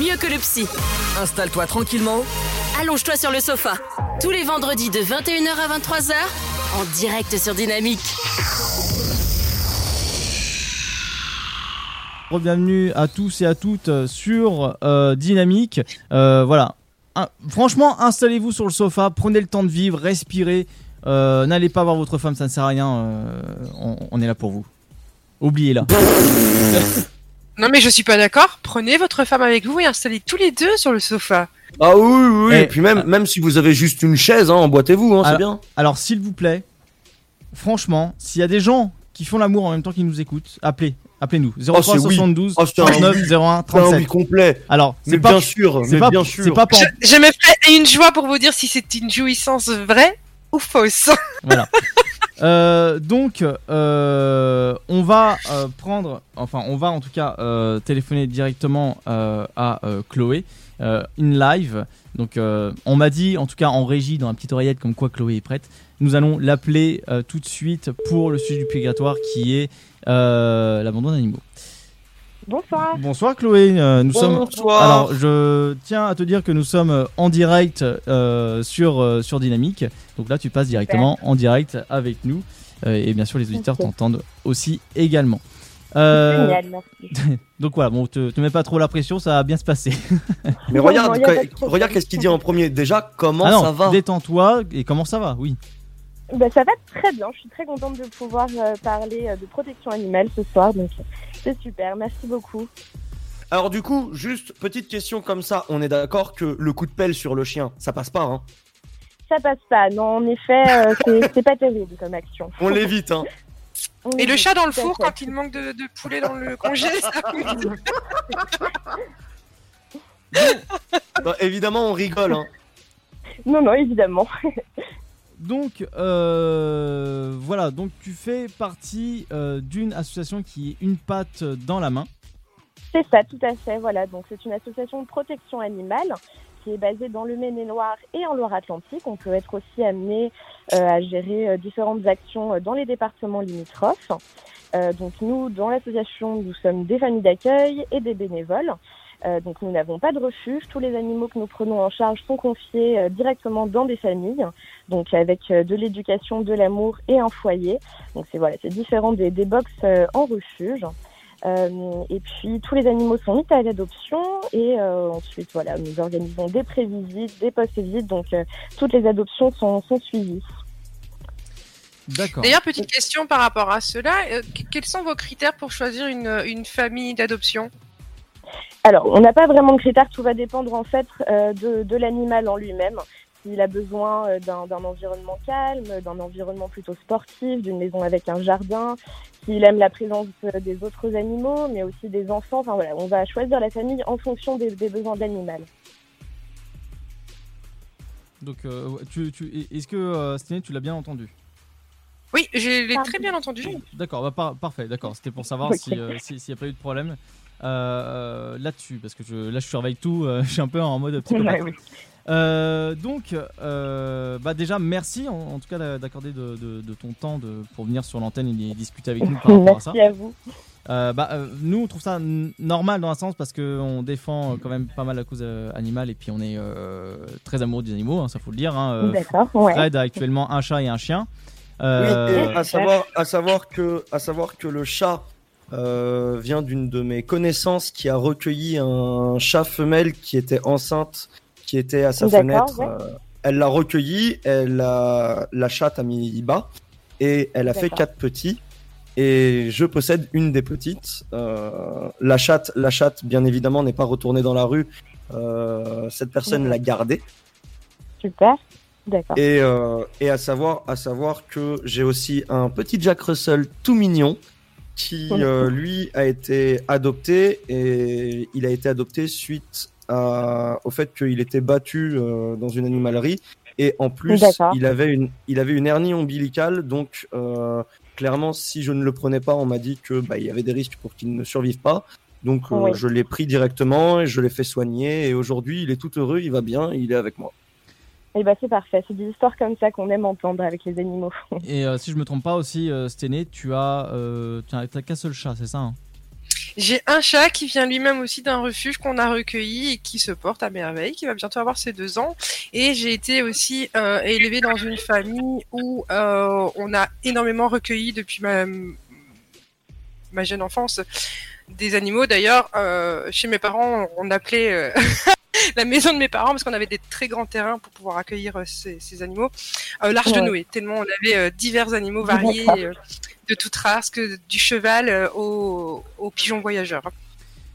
mieux que le psy. Installe-toi tranquillement. Allonge-toi sur le sofa. Tous les vendredis de 21h à 23h, en direct sur Dynamique. Bienvenue à tous et à toutes sur euh, Dynamique. Euh, voilà. Un- franchement, installez-vous sur le sofa, prenez le temps de vivre, respirez. Euh, N'allez pas voir votre femme, ça ne sert à rien. euh, on, on est là pour vous. Oubliez-la. Non mais je suis pas d'accord. Prenez votre femme avec vous et installez tous les deux sur le sofa. Ah oui, oui, oui. Eh, Et puis même, même si vous avez juste une chaise, hein, emboîtez-vous, hein, c'est Alors- bien. Alors, s'il vous plaît, franchement, s'il y a des gens qui font l'amour en même temps qu'ils nous écoutent, appelez. Appelez-nous. 03 c'est oui. 72 Oh, c'est un 39 oui. 01 C'est un 37. oui complet. Alors, c'est pas, bien sûr, c'est pas, bien c'est sûr. pas pour- Je, je me ferai une joie pour vous dire si c'est une jouissance vraie ou fausse. Voilà. Euh, donc, euh, on va euh, prendre, enfin, on va en tout cas téléphoner directement à Chloé in live. Donc, on m'a dit, en tout cas en régie, dans la petite oreillette, comme quoi Chloé est prête. Nous allons l'appeler tout de suite pour le sujet du purgatoire qui est l'abandon d'animaux. Bonsoir. Bonsoir Chloé, euh, nous sommes. Bonsoir. Alors, je tiens à te dire que nous sommes en direct euh, sur, euh, sur Dynamique. Donc là, tu passes directement en direct avec nous. Euh, et bien sûr, les auditeurs t'entendent aussi également. Euh, Génial, merci. donc voilà, bon, te, te mets pas trop la pression, ça va bien se passer. Mais regarde, qu'est-ce qu'il dit en premier. Déjà, comment ah non, ça va détends-toi et comment ça va Oui. Bah, ça va très bien. Je suis très contente de pouvoir euh, parler euh, de protection animale ce soir. Donc, c'est super. Merci beaucoup. Alors du coup, juste petite question comme ça. On est d'accord que le coup de pelle sur le chien, ça passe pas, hein? Ça passe pas. Non, en effet, euh, c'est- c'est pas terrible comme action. On l'évite, hein. On Et le chat dans le four fait. quand il manque de, de poulet dans le congé. ça Bah, évidemment, on rigole, hein. Non, non, évidemment. Donc euh, voilà, donc tu fais partie euh, d'une association qui est une patte dans la main. C'est ça, tout à fait. Voilà, donc c'est une association de protection animale qui est basée dans le Maine-et-Loire et en Loire-Atlantique. On peut être aussi amené euh, à gérer différentes actions dans les départements limitrophes. Donc nous, dans l'association, nous sommes des familles d'accueil et des bénévoles. Euh, donc nous n'avons pas de refuge. Tous les animaux que nous prenons en charge sont confiés euh, directement dans des familles, donc avec euh, de l'éducation, de l'amour et un foyer. Donc c'est voilà, c'est différent des, des box euh, en refuge. Euh, et puis tous les animaux sont mis à l'adoption et euh, ensuite voilà nous organisons des prévisites, des post-visites donc euh, toutes les adoptions sont, sont suivies. D'accord. D'ailleurs, petite question par rapport à cela. euh, que- quels sont vos critères pour choisir une, une famille d'adoption? Alors on n'a pas vraiment de critères, tout va dépendre en fait euh, de, de l'animal en lui-même. S'il a besoin euh, d'un d'un environnement calme, d'un environnement plutôt sportif, d'une maison avec un jardin, s'il aime la présence euh, des autres animaux, mais aussi des enfants. Enfin voilà, on va choisir la famille en fonction des, des besoins de l'animal. Donc euh, tu, tu, est-ce que euh, Stéphanie, tu l'as bien entendu? Oui, je l'ai très bien entendu. D'accord, bah, par- parfait, d'accord. C'était pour savoir Ok. si, euh, si- s'il n'y a pas eu de problème là-dessus, parce que je, là je surveille tout, euh, je suis un peu en mode psychopathe. Oui. Euh, donc, euh, bah déjà, merci en, en tout cas d'a- d'accorder de, de- de ton temps de, pour venir sur l'antenne et discuter avec nous par rapport à ça. Merci à vous. Euh, bah, euh, nous, on trouve ça normal dans un sens parce qu'on défend euh, quand même pas mal la cause euh, animale et puis on est euh, très amoureux des animaux, hein, ça faut le dire. Hein. Euh, D'accord, ouais. Fred a actuellement un chat et un chien. Oui, Euh, et à savoir, à savoir que, à savoir que le chat euh, vient d'une de mes connaissances qui a recueilli un chat femelle qui était enceinte, qui était à sa fenêtre. ouais. Euh, elle l'a recueilli, elle a, la chatte a mis bas et elle a fait quatre petits. Et je possède une des petites. Euh, la chatte, la chatte, bien évidemment, n'est pas retournée dans la rue. Euh, cette personne l'a gardée. Super. D'accord. Et, euh, et à savoir, à savoir que j'ai aussi un petit Jack Russell tout mignon qui euh, lui a été adopté et il a été adopté suite à, au fait qu'il était battu euh, dans une animalerie. Et en plus il avait une il avait une hernie ombilicale. Donc euh, clairement si je ne le prenais pas on m'a dit que bah, il y avait des risques pour qu'il ne survive pas. Donc Oui. je l'ai pris directement et je l'ai fait soigner. Et aujourd'hui il est tout heureux il va bien il est avec moi Et bah c'est parfait. C'est des histoires comme ça qu'on aime entendre avec les animaux. Et euh, si je me trompe pas aussi, euh, Sténé, tu as, euh, tu as, t'as qu'un seul chat, c'est ça hein? J'ai un chat qui vient lui-même aussi d'un refuge qu'on a recueilli et qui se porte à merveille, qui va bientôt avoir ses deux ans. Et j'ai été aussi euh, élevée dans une famille où euh, on a énormément recueilli depuis ma, ma jeune enfance des animaux. D'ailleurs, euh, chez mes parents, on appelait euh, la maison de mes parents parce qu'on avait des très grands terrains pour pouvoir accueillir euh, ces, ces animaux. Euh, L'arche de. Noé, tellement on avait euh, divers animaux variés, de toute race, que du cheval au, au pigeon voyageur.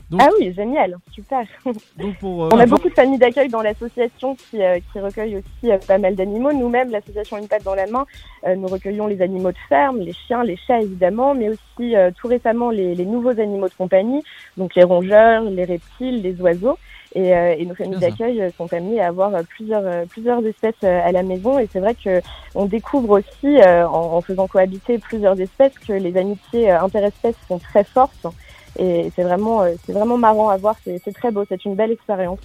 Donc- Ah oui, génial, super. Donc pour, euh, On a beaucoup de familles d'accueil dans l'association qui, euh, qui recueillent aussi euh, pas mal d'animaux. Nous-mêmes, l'association Une patte dans la main, euh, nous recueillons les animaux de ferme, les chiens, les chats évidemment, mais aussi euh, tout récemment les, les nouveaux animaux de compagnie, donc les rongeurs, les reptiles, les oiseaux. Et, euh, et nos familles d'accueil sont amenées à avoir plusieurs, plusieurs espèces à la maison. Et c'est vrai que on découvre aussi, euh, en, en faisant cohabiter plusieurs espèces, que les amitiés interespèces sont très fortes. Et c'est vraiment, euh, c'est vraiment marrant à voir. C'est c'est très beau. C'est une belle expérience.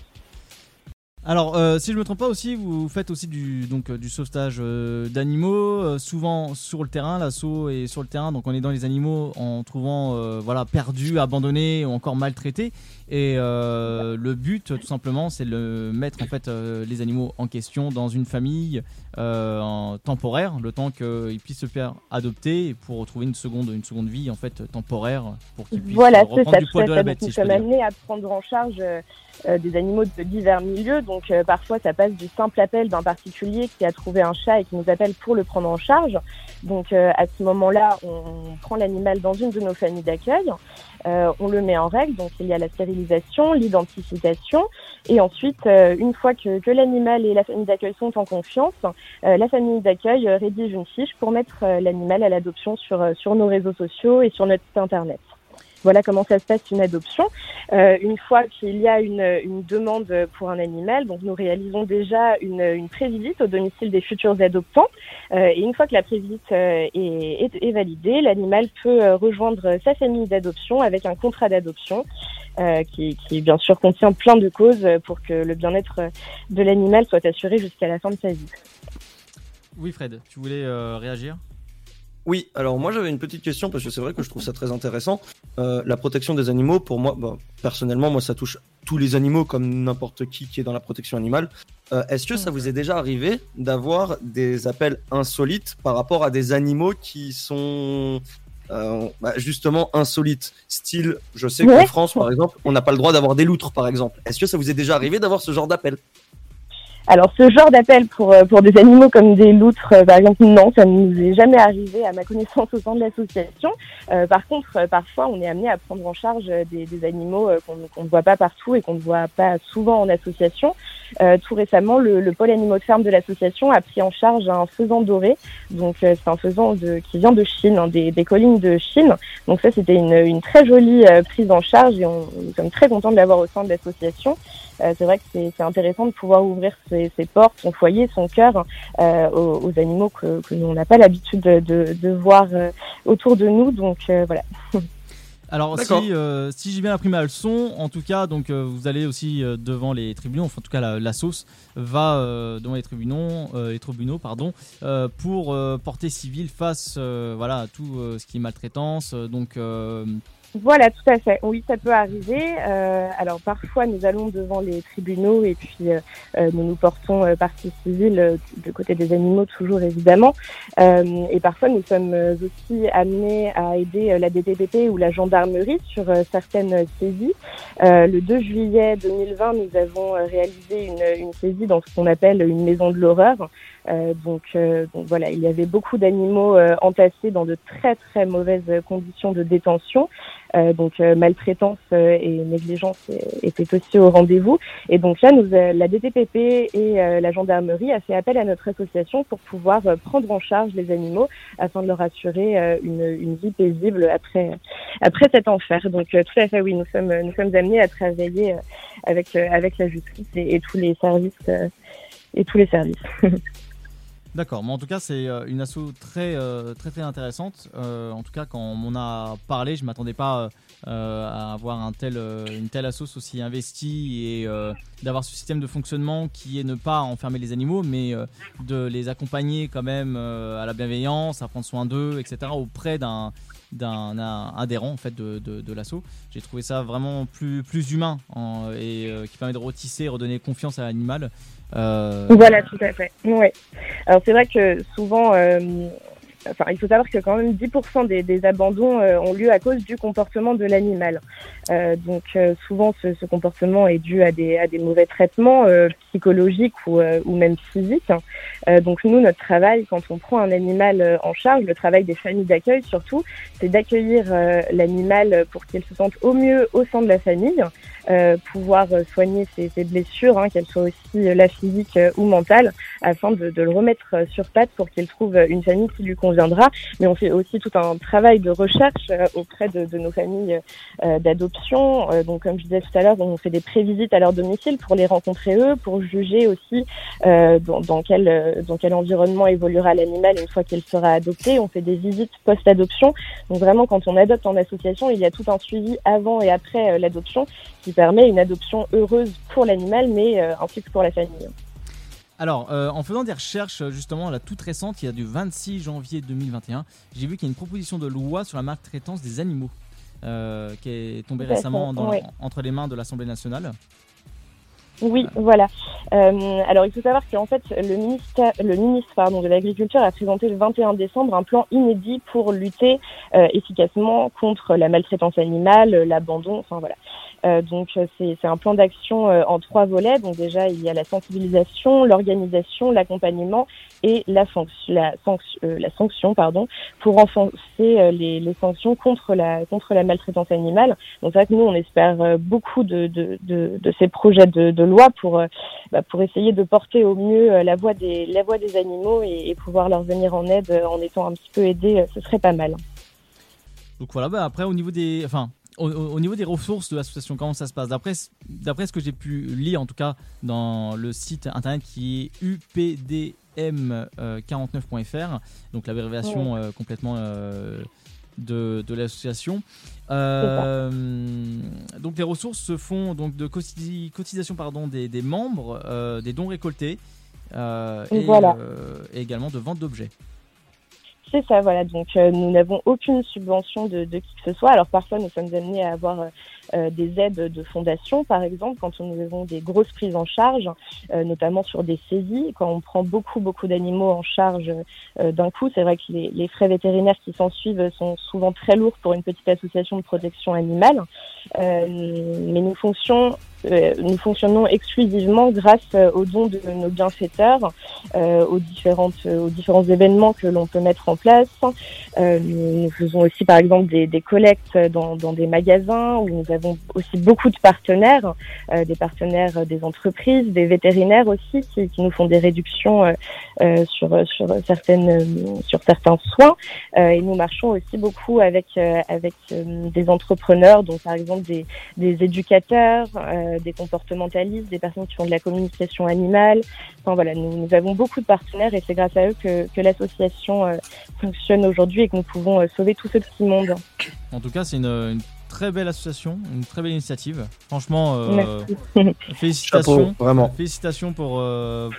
Alors, euh, si je me trompe pas aussi, vous faites aussi du donc euh, du sauvetage euh, d'animaux, euh, souvent sur le terrain. L'assaut est sur le terrain, donc on est dans les animaux en trouvant euh, voilà perdus, abandonnés ou encore maltraités. Et euh, le but, tout simplement, c'est de mettre en fait euh, les animaux en question dans une famille euh, en temporaire, le temps qu'ils puissent se faire adopter pour retrouver une seconde une seconde vie en fait temporaire pour qu'ils puissent Voilà, c'est reprendre ça, du poil à de fait. la Donc, bête, nous si je peux sommes dire. amenés à prendre en charge euh, des animaux de divers milieux. Donc, euh, parfois, ça passe du simple appel d'un particulier qui a trouvé un chat et qui nous appelle pour le prendre en charge. Donc, euh, à ce moment-là, on, prend l'animal dans une de nos familles d'accueil. Euh, on le met en règle, donc il y a la stérilisation, l'identification, et ensuite, une fois que, que l'animal et la famille d'accueil sont en confiance, la famille d'accueil rédige une fiche pour mettre l'animal à l'adoption sur, sur nos réseaux sociaux et sur notre site internet. Voilà comment ça se passe une adoption. Euh, une fois qu'il y a une, demande pour un animal, donc nous réalisons déjà une, une prévisite au domicile des futurs adoptants. Euh, et une fois que la prévisite euh, est, est, est validée, l'animal peut euh, rejoindre sa famille d'adoption avec un contrat d'adoption qui, qui bien sûr contient plein de causes pour que le bien-être de l'animal soit assuré jusqu'à la fin de sa vie. Oui, Fred, tu voulais réagir? Oui, alors moi j'avais une petite question parce que c'est vrai que je trouve ça très intéressant. Euh, la protection des animaux, pour moi, personnellement, moi ça touche tous les animaux comme n'importe qui qui est dans la protection animale. Euh, Est-ce que ça vous est déjà arrivé d'avoir des appels insolites par rapport à des animaux qui sont euh, bah, justement insolites? Style, je sais Ouais. qu'en France par exemple, on n'a pas le droit d'avoir des loutres par exemple. Est-ce que ça vous est déjà arrivé d'avoir ce genre d'appel? Alors, ce genre d'appel pour, euh, pour des animaux comme des loutres, euh, par exemple, non, ça ne nous est jamais arrivé à ma connaissance au sein de l'association. Euh, par contre, parfois, on est amené à prendre en charge des, animaux qu'on ne voit pas partout et qu'on ne voit pas souvent en association. Euh, tout récemment, le, le pôle animaux de ferme de l'association a pris en charge un faisan doré. Donc, euh, c'est un faisan de, qui vient de Chine, hein, des, des collines de Chine. Donc, ça, c'était une, une très jolie euh, prise en charge et on, nous sommes très contents de l'avoir au sein de l'association. Euh, c'est vrai que c'est intéressant de pouvoir ouvrir ses, ses portes, son foyer, son cœur euh, aux, aux animaux que, que nous on n'a pas l'habitude de, de, de voir euh, autour de nous. Donc voilà. Alors si, euh, si j'ai bien appris ma leçon, en tout cas, donc euh, vous allez aussi euh, devant les tribunaux, enfin en tout cas la, la sauce va euh, devant les tribunaux, euh, les tribunaux pardon, euh, pour euh, porter civil face euh, voilà à tout euh, ce qui est maltraitance. euh, donc euh, Voilà, tout à fait. Oui, ça peut arriver. Euh, alors parfois, nous allons devant les tribunaux et puis euh, euh, nous nous portons euh, partie civile du côté des animaux, toujours évidemment. Et parfois, nous sommes aussi amenés à aider la DTPP ou la gendarmerie sur certaines saisies. Le 2 juillet 2020, nous avons réalisé une, une saisie dans ce qu'on appelle une maison de l'horreur. Euh, donc, euh, donc voilà, il y avait beaucoup d'animaux euh, entassés dans de très très mauvaises conditions de détention. Donc maltraitance et négligence étaient aussi au rendez-vous. Et donc là, nous, la DTPP et la gendarmerie a fait appel à notre association pour pouvoir prendre en charge les animaux afin de leur assurer une, une vie paisible après après cet enfer. Donc tout à fait, oui, nous sommes nous sommes amenés à travailler avec avec la justice et, et tous les services et tous les services. D'accord, mais en tout cas c'est euh, une asso très euh, très très intéressante. Euh, en tout cas quand on m'en a parlé, je m'attendais pas à avoir une telle asso aussi investie et d'avoir ce système de fonctionnement qui est ne pas enfermer les animaux, mais de les accompagner quand même à la bienveillance, à prendre soin d'eux, etc. auprès d'un d'un adhérent en fait de, de, l'assaut. J'ai trouvé ça vraiment plus, plus humain et qui permet de retisser, redonner confiance à l'animal. Voilà, tout à fait. Ouais. Alors c'est vrai que souvent Enfin, il faut savoir que quand même 10% des, des abandons euh, ont lieu à cause du comportement de l'animal. Euh, donc euh, souvent ce, ce, comportement est dû à des, à des mauvais traitements euh, psychologiques ou, ou même physiques. donc nous, notre travail, quand on prend un animal en charge, le travail des familles d'accueil surtout, c'est d'accueillir l'animal pour qu'il se sente au mieux au sein de la famille. Euh, pouvoir soigner ses, ses blessures, hein, qu'elles soient aussi la physique ou mentale, afin de, de, le remettre sur pattes pour qu'il trouve une famille qui lui conviendra. Mais on fait aussi tout un travail de recherche auprès de, nos familles d'adoption euh, donc, comme je disais tout à l'heure, on fait des prévisites à leur domicile pour les rencontrer eux, pour juger aussi euh, dans, quel, euh, dans quel environnement évoluera l'animal une fois qu'il sera adopté. On fait des visites post-adoption. Donc vraiment, quand on adopte en association, il y a tout un suivi avant et après l'adoption qui permet une adoption heureuse pour l'animal, mais ainsi que pour la famille. Alors, en faisant des recherches justement, la toute récente, il y a du 26 janvier 2021, j'ai vu qu'il y a une proposition de loi sur la maltraitance des animaux. Euh, qui est tombé récemment entre les mains de l'Assemblée nationale. Oui, voilà. Euh, alors, il faut savoir qu'en fait, le ministère, le ministre pardon, de l'Agriculture a présenté le 21 décembre un plan inédit pour lutter euh, efficacement contre la maltraitance animale, l'abandon, enfin voilà. Euh, donc c'est un plan d'action euh, en trois volets. Donc déjà il y a la sensibilisation, l'organisation, l'accompagnement et euh, la, sanction pardon pour renforcer les, les, sanctions contre la contre la maltraitance animale. Donc c'est vrai que nous on espère beaucoup de, de, de, ces projets de, loi pour bah, pour essayer de porter au mieux la voix des la voix des animaux et, pouvoir leur venir en aide en étant un petit peu aidés. Ce serait pas mal. Donc voilà, bah après au niveau des, enfin au, niveau des ressources de l'association, comment ça se passe? D'après ce que j'ai pu lire, en tout cas, dans le site internet qui est updm49.fr, donc l'abréviation euh, complètement euh, de, l'association. Euh, donc les ressources se font donc de cotisation pardon, des, membres, des dons récoltés et, et également de vente d'objets. C'est ça, voilà. Donc, euh, nous n'avons aucune subvention de, de, qui que ce soit. Alors, parfois, nous sommes amenés à avoir euh, euh, des aides de fondation, par exemple, quand nous avons des grosses prises en charge, notamment sur des saisies. Quand on prend beaucoup, beaucoup d'animaux en charge d'un coup, c'est vrai que les, les, frais vétérinaires qui s'en suivent sont souvent très lourds pour une petite association de protection animale. mais nous fonctionnons euh, nous fonctionnons exclusivement grâce euh, aux dons de nos bienfaiteurs, euh, aux différentes aux différents événements que l'on peut mettre en place. nous faisons aussi par exemple des, des collectes dans, dans, des magasins où nous avons aussi beaucoup de partenaires, des partenaires des entreprises, des vétérinaires aussi qui, nous font des réductions sur sur certaines sur certains soins. et nous marchons aussi beaucoup avec des entrepreneurs, donc par exemple des, éducateurs. Euh, des comportementalistes, des personnes qui font de la communication animale. Enfin voilà, nous, avons beaucoup de partenaires et c'est grâce à eux que, l'association euh, fonctionne aujourd'hui et que nous pouvons euh, sauver tout ce petit monde. En tout cas, c'est une, très belle association, une très belle initiative. Franchement, félicitations. vraiment. Félicitations pour,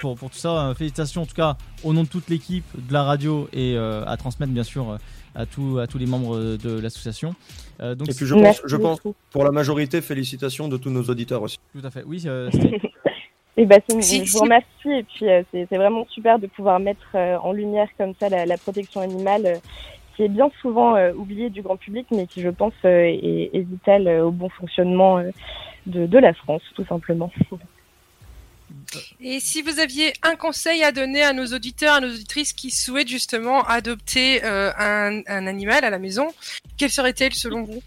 pour, pour, tout ça. Félicitations en tout cas au nom de toute l'équipe de la radio et à transmettre bien sûr à, tous à tous les membres de l'association. Euh, donc et puis je pense, je pense, pour la majorité, félicitations de tous nos auditeurs aussi. Tout à fait, oui. Euh, et bah, je vous remercie et puis euh, c'est vraiment super de pouvoir mettre en lumière comme ça la, protection animale qui est bien souvent oubliée du grand public mais qui je pense est, est vitale au bon fonctionnement de, la France tout simplement. Et si vous aviez un conseil à donner à nos auditeurs, à nos auditrices qui souhaitent justement adopter euh, un, un, animal à la maison, quel serait-il selon vous?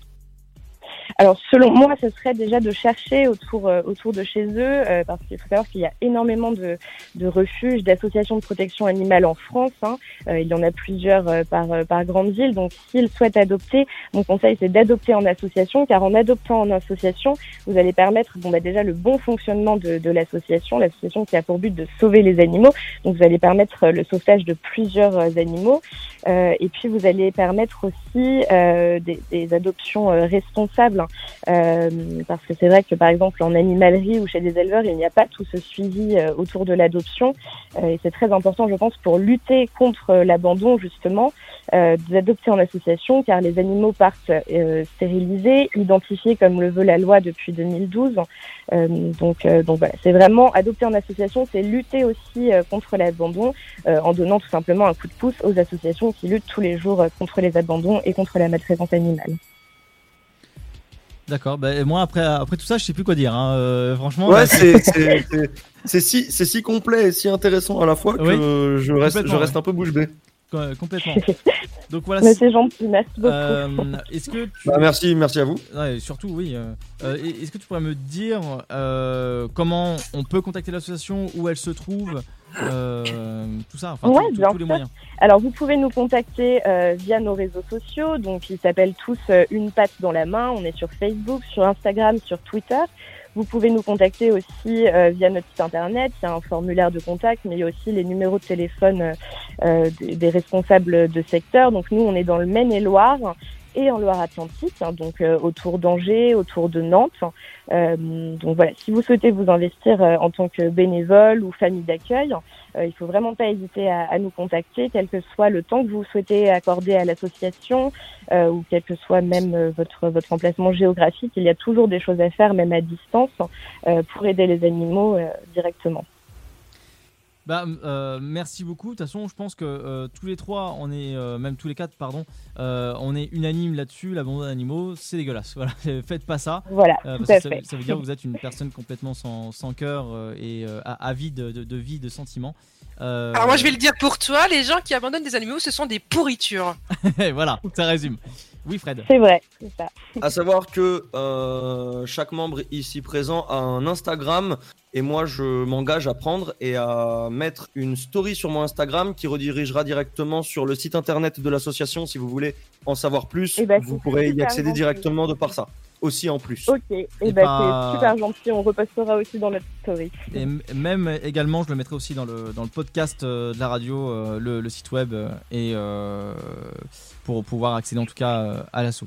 Alors selon moi, ce serait déjà de chercher autour euh, autour de chez eux, euh, parce qu'il faut savoir qu'il y a énormément de, de refuges, d'associations de protection animale en France. Hein. Euh, il y en a plusieurs par par grande ville. Donc s'ils souhaitent adopter, mon conseil c'est d'adopter en association, car en adoptant en association, vous allez permettre bon bah déjà le bon fonctionnement de, de l'association, l'association qui a pour but de sauver les animaux. Donc vous allez permettre le sauvetage de plusieurs animaux, et puis vous allez permettre aussi des, des, adoptions responsables euh, parce que c'est vrai que par exemple en animalerie ou chez des éleveurs, il n'y a pas tout ce suivi euh, autour de l'adoption euh, et c'est très important, je pense, pour lutter contre l'abandon justement, d'adopter en association, car les animaux partent stérilisés, identifiés comme le veut la loi depuis 2012. donc, donc voilà, c'est vraiment adopter en association, c'est lutter aussi contre l'abandon en donnant tout simplement un coup de pouce aux associations qui luttent tous les jours contre les abandons et contre la maltraitance animale. D'accord, bah, moi après, après tout ça, je sais plus quoi dire. Hein. Euh, franchement, ouais, c'est si, si complet et si intéressant à la fois que je reste, je reste un peu bouche bée. Complètement. Donc voilà. Mais c'est gentil, merci beaucoup. Euh, est-ce que bah, merci, merci à vous. Ouais, surtout, oui. Euh, est-ce que tu pourrais me dire comment on peut contacter l'association, où elle se trouve euh, tout ça, enfin, tous les moyens. Alors, vous pouvez nous contacter euh, via nos réseaux sociaux. Donc, ils s'appellent tous euh, Une patte dans la main. On est sur Facebook, sur Instagram, sur Twitter. Vous pouvez nous contacter aussi via notre site internet. Il y a un formulaire de contact, mais il y a aussi les numéros de téléphone des, des, responsables de secteur. Donc, nous, on est dans le Maine-et-Loire et en Loire-Atlantique, hein, donc euh, autour d'Angers, autour de Nantes. Euh, donc voilà, si vous souhaitez vous investir euh, en tant que bénévole ou famille d'accueil, il faut vraiment pas hésiter à, à, nous contacter, quel que soit le temps que vous souhaitez accorder à l'association ou quel que soit même votre votre emplacement géographique. Il y a toujours des choses à faire, même à distance, pour aider les animaux directement. Bah, euh, merci beaucoup. De toute façon, je pense que euh, tous les trois, on est, euh, même tous les quatre, pardon, on est unanime là-dessus. L'abandon d'animaux, c'est dégueulasse. Voilà, faites pas ça. Voilà. ça, ça, veut dire que vous êtes une personne complètement sans, sans cœur et avide de, de, vie, de sentiments. Alors moi, je vais le dire pour toi. Les gens qui abandonnent des animaux, ce sont des pourritures. voilà, ça résume. Oui, Fred. C'est vrai, c'est ça. À savoir que chaque membre ici présent a un Instagram et moi, je m'engage à prendre et à mettre une story sur mon Instagram qui redirigera directement sur le site internet de l'association. Si vous voulez en savoir plus, eh ben, vous pourrez y accéder directement de par ça. Aussi en plus. Ok, et, eh ben, c'est super gentil. On repostera aussi dans notre story. Et même également, je le mettrai aussi dans le, dans le podcast euh, de la radio, euh, le, site web, euh, et pour pouvoir accéder en tout cas à l'assaut.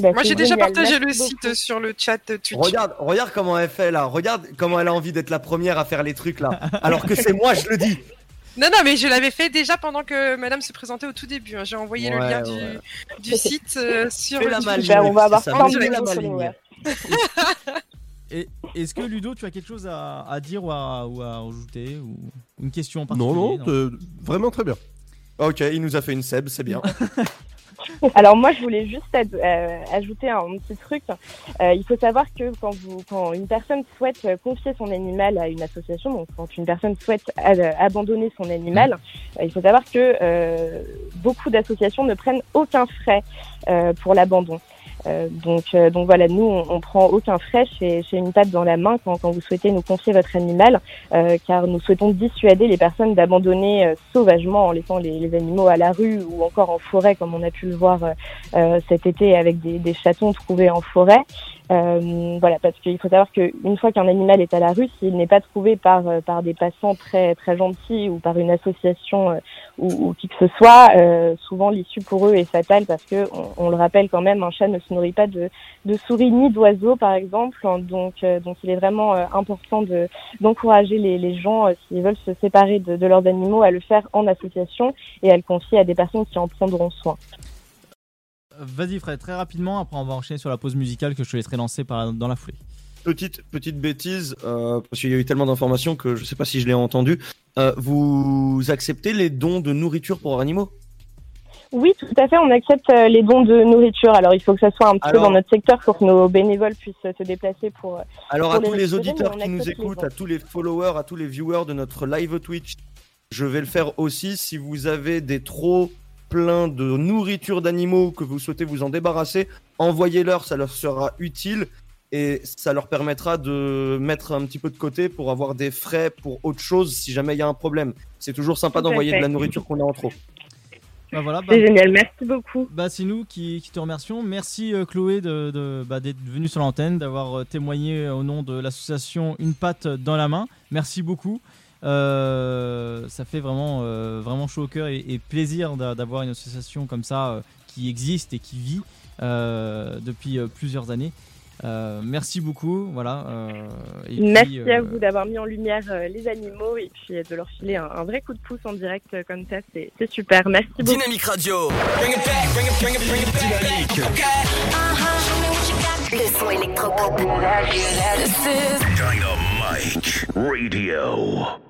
Bah, Moi j'ai déjà partagé le site sur le chat Twitch. Regarde, regarde comment elle fait là. Regarde comment elle a envie d'être la première à faire les trucs là. Alors que c'est moi, je le dis. Non, non, mais je l'avais fait déjà pendant que madame se présentait au tout début. Hein. J'ai envoyé le lien du, site euh, sur la on va avoir plein de Et est-ce que Ludo, tu as quelque chose à, dire ou à, ou à ajouter ou une question en particulier Non, non, vraiment très bien. Ok, il nous a fait une seb, c'est bien. Alors moi, je voulais juste euh, ajouter un petit truc. Euh, il faut savoir que quand, vous, quand une personne souhaite confier son animal à une association, donc quand une personne souhaite abandonner son animal, euh, il faut savoir que beaucoup d'associations ne prennent aucun frais pour l'abandon. Euh, donc, euh, donc voilà, nous, on, on, prend aucun frais chez, chez une table dans la main quand, quand vous souhaitez nous confier votre animal, euh, car nous souhaitons dissuader les personnes d'abandonner sauvagement en laissant les, les, animaux à la rue ou encore en forêt, comme on a pu le voir cet été avec des, des chatons trouvés en forêt. Euh, voilà, parce qu'il faut savoir qu'une fois qu'un animal est à la rue, s'il n'est pas trouvé par euh, par des passants très très gentils ou par une association euh, ou, ou, qui que ce soit, euh, souvent l'issue pour eux est fatale parce que on, le rappelle quand même, un chat ne se nourrit pas de, de souris ni d'oiseaux par exemple, donc donc il est vraiment important de d'encourager les, les gens s'ils veulent se séparer de, de leurs animaux à le faire en association et à le confier à des personnes qui en prendront soin. Vas-y Fred, très rapidement, après on va enchaîner sur la pause musicale que je te laisserai lancer par, dans la foulée. Petite, petite bêtise, euh, parce qu'il y a eu tellement d'informations que je ne sais pas si je l'ai entendu. Euh, vous acceptez les dons de nourriture pour animaux? Oui, tout à fait. On accepte euh, les dons de nourriture. Alors, il faut que ça soit un petit peu dans notre secteur pour que nos bénévoles puissent se déplacer pour. Alors, à tous les auditeurs qui nous écoutent, à tous les followers, à tous les viewers de notre live Twitch, je vais le faire aussi. Si vous avez des trop plein de nourriture d'animaux que vous souhaitez vous en débarrasser, envoyez-leur, ça leur sera utile et ça leur permettra de mettre un petit peu de côté pour avoir des frais pour autre chose si jamais il y a un problème. C'est toujours sympa d'envoyer de la nourriture qu'on a en trop. Bah voilà, c'est bah, génial, merci beaucoup. Bah, c'est nous qui, te remercions. Merci euh, Chloé de, bah, d'être venue sur l'antenne, d'avoir euh, témoigné au nom de l'association Une patte dans la main. Merci beaucoup. Euh, ça fait vraiment, euh, vraiment chaud au cœur et, plaisir d'avoir une association comme ça euh, qui existe et qui vit. depuis plusieurs années. merci beaucoup, voilà. Et merci à vous d'avoir mis en lumière les animaux et puis de leur filer un, vrai coup de pouce en direct comme ça, c'est super. Merci beaucoup. Dynamique Radio. Le son électropop. Dynamique Radio.